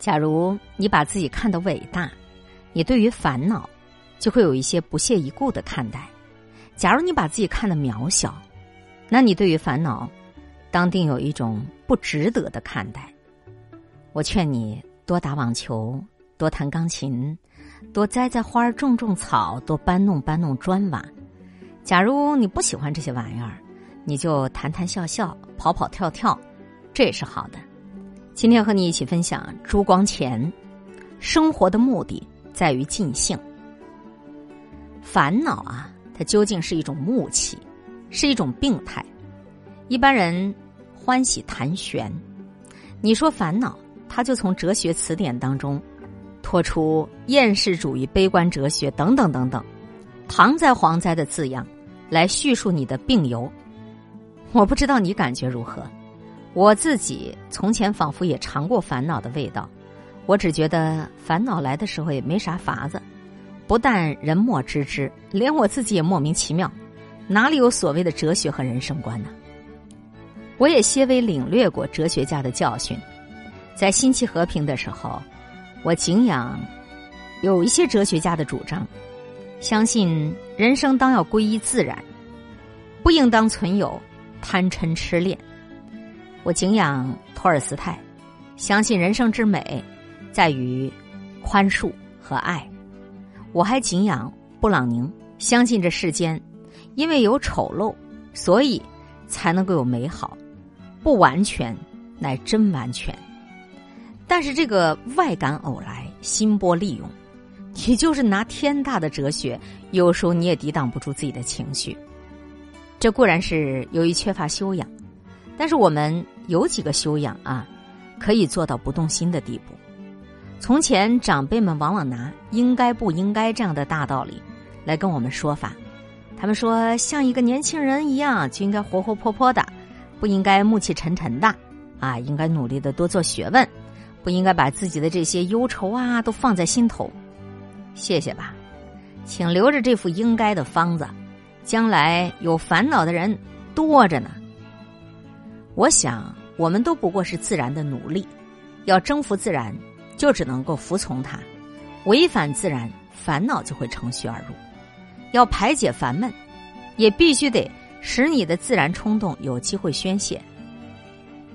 假如你把自己看得伟大，你对于烦恼就会有一些不屑一顾的看待；假如你把自己看得渺小，那你对于烦恼当定有一种不值得的看待。我劝你多打网球，多弹钢琴，多栽栽花、种种草，多搬弄搬弄砖瓦。假如你不喜欢这些玩意儿，你就谈谈笑笑、跑跑跳跳，这也是好的。今天和你一起分享朱光潜：生活的目的在于尽兴。烦恼啊，它究竟是一种木气，是一种病态。一般人欢喜谈玄，你说烦恼，他就从哲学词典当中拖出厌世主义、悲观哲学等等等等，唐灾蝗灾的字样来叙述你的病由。我不知道你感觉如何。我自己从前仿佛也尝过烦恼的味道，我只觉得烦恼来的时候也没啥法子，不但人莫知之，连我自己也莫名其妙，哪里有所谓的哲学和人生观呢？我也些微领略过哲学家的教训，在心气和平的时候，我敬仰有一些哲学家的主张，相信人生当要归依自然，不应当存有贪嗔痴恋。我敬仰托尔斯泰，相信人生之美在于宽恕和爱。我还敬仰布朗宁，相信这世间因为有丑陋，所以才能够有美好。不完全乃真完全。但是这个外感偶来，心波利用，也就是拿天大的哲学，有时候你也抵挡不住自己的情绪。这固然是由于缺乏修养。但是我们有几个修养啊，可以做到不动心的地步。从前长辈们往往拿“应该不应该”这样的大道理来跟我们说法，他们说像一个年轻人一样就应该活活泼泼的，不应该暮气沉沉的啊，应该努力的多做学问，不应该把自己的这些忧愁啊都放在心头。谢谢吧，请留着这副应该的方子，将来有烦恼的人多着呢。我想，我们都不过是自然的奴隶，要征服自然，就只能够服从它；违反自然，烦恼就会乘虚而入。要排解烦闷，也必须得使你的自然冲动有机会宣泄。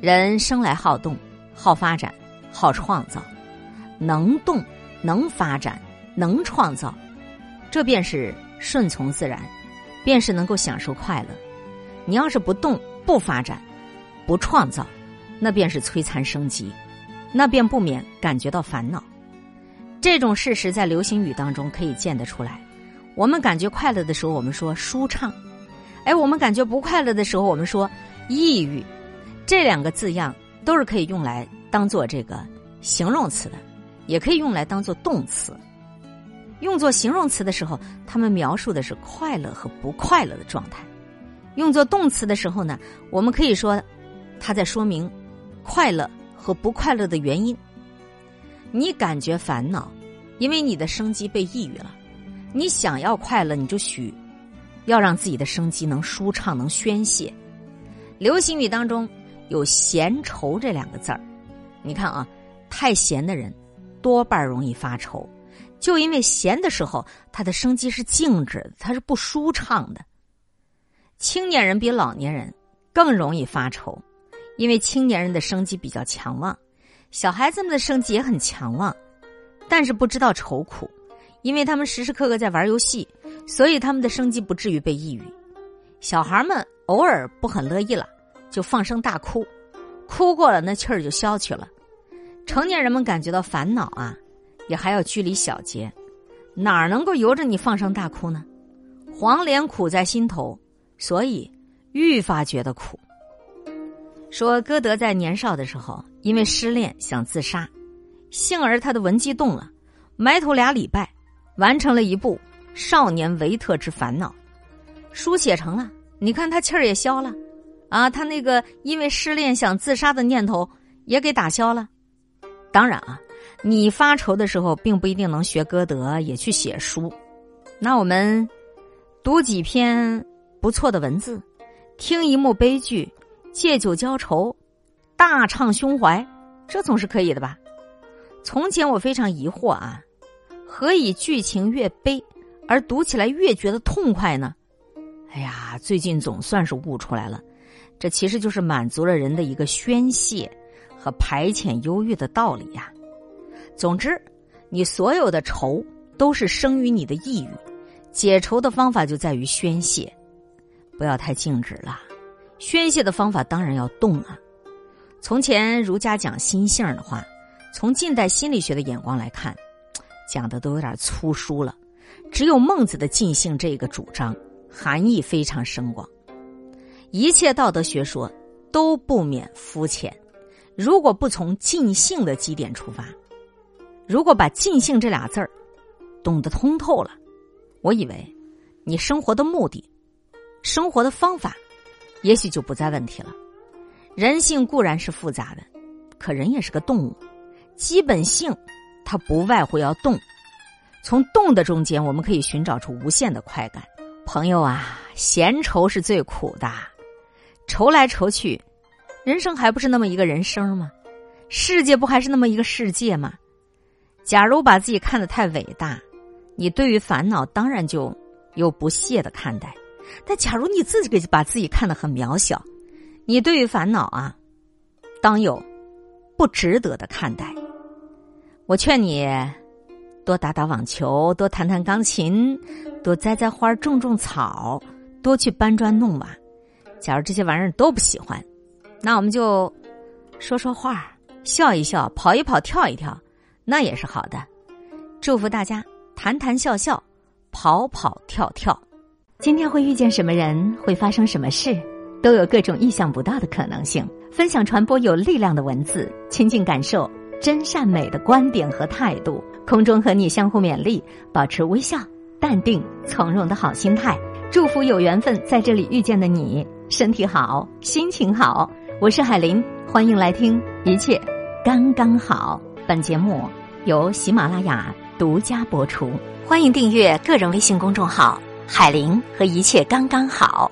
人生来好动、好发展、好创造，能动、能发展、能创造，这便是顺从自然，便是能够享受快乐。你要是不动、不发展，不创造，那便是摧残生机，那便不免感觉到烦恼。这种事实在流行语当中可以见得出来。我们感觉快乐的时候，我们说舒畅；哎，我们感觉不快乐的时候，我们说抑郁。这两个字样都是可以用来当做这个形容词的，也可以用来当做动词。用作形容词的时候，他们描述的是快乐和不快乐的状态；用作动词的时候呢，我们可以说。他在说明快乐和不快乐的原因。你感觉烦恼，因为你的生机被抑郁了。你想要快乐，你就许要让自己的生机能舒畅、能宣泄。流行语当中有“闲愁”这两个字儿，你看啊，太闲的人多半容易发愁，就因为闲的时候他的生机是静止的，他是不舒畅的。青年人比老年人更容易发愁。因为青年人的生机比较强旺，小孩子们的生机也很强旺，但是不知道愁苦，因为他们时时刻刻在玩游戏，所以他们的生机不至于被抑郁。小孩们偶尔不很乐意了，就放声大哭，哭过了那气儿就消去了。成年人们感觉到烦恼啊，也还要拘离小节，哪儿能够由着你放声大哭呢？黄连苦在心头，所以愈发觉得苦。说歌德在年少的时候，因为失恋想自杀，幸而他的文姬动了，埋头俩礼拜，完成了一部《少年维特之烦恼》，书写成了。你看他气儿也消了，啊，他那个因为失恋想自杀的念头也给打消了。当然啊，你发愁的时候，并不一定能学歌德也去写书。那我们读几篇不错的文字，听一幕悲剧。借酒浇愁，大畅胸怀，这总是可以的吧？从前我非常疑惑啊，何以剧情越悲而读起来越觉得痛快呢？哎呀，最近总算是悟出来了，这其实就是满足了人的一个宣泄和排遣忧郁的道理呀。总之，你所有的愁都是生于你的抑郁，解愁的方法就在于宣泄，不要太静止了。宣泄的方法当然要动啊。从前儒家讲心性的话，从近代心理学的眼光来看，讲的都有点粗疏了。只有孟子的尽兴这个主张，含义非常深广。一切道德学说都不免肤浅，如果不从尽兴的基点出发。如果把“尽兴”这俩字儿懂得通透了，我以为你生活的目的、生活的方法，也许就不再问题了。人性固然是复杂的，可人也是个动物，基本性它不外乎要动。从动的中间，我们可以寻找出无限的快感。朋友啊，闲愁是最苦的，愁来愁去，人生还不是那么一个人生吗？世界不还是那么一个世界吗？假如把自己看得太伟大，你对于烦恼当然就有不屑的看待；但假如你自己给把自己看得很渺小，你对于烦恼啊，当有不值得的看待。我劝你多打打网球，多弹弹钢琴，多栽栽花、种种草，多去搬砖弄瓦。假如这些玩意儿都不喜欢，那我们就说说话，笑一笑，跑一跑，跳一跳。那也是好的，祝福大家谈谈笑笑，跑跑跳跳。今天会遇见什么人，会发生什么事，都有各种意想不到的可能性。分享传播有力量的文字，亲近感受真善美的观点和态度。空中和你相互勉励，保持微笑、淡定、从容的好心态。祝福有缘分在这里遇见的你，身体好，心情好。我是海林，欢迎来听，一切刚刚好。本节目由喜马拉雅独家播出，欢迎订阅个人微信公众号“海玲”和一切刚刚好。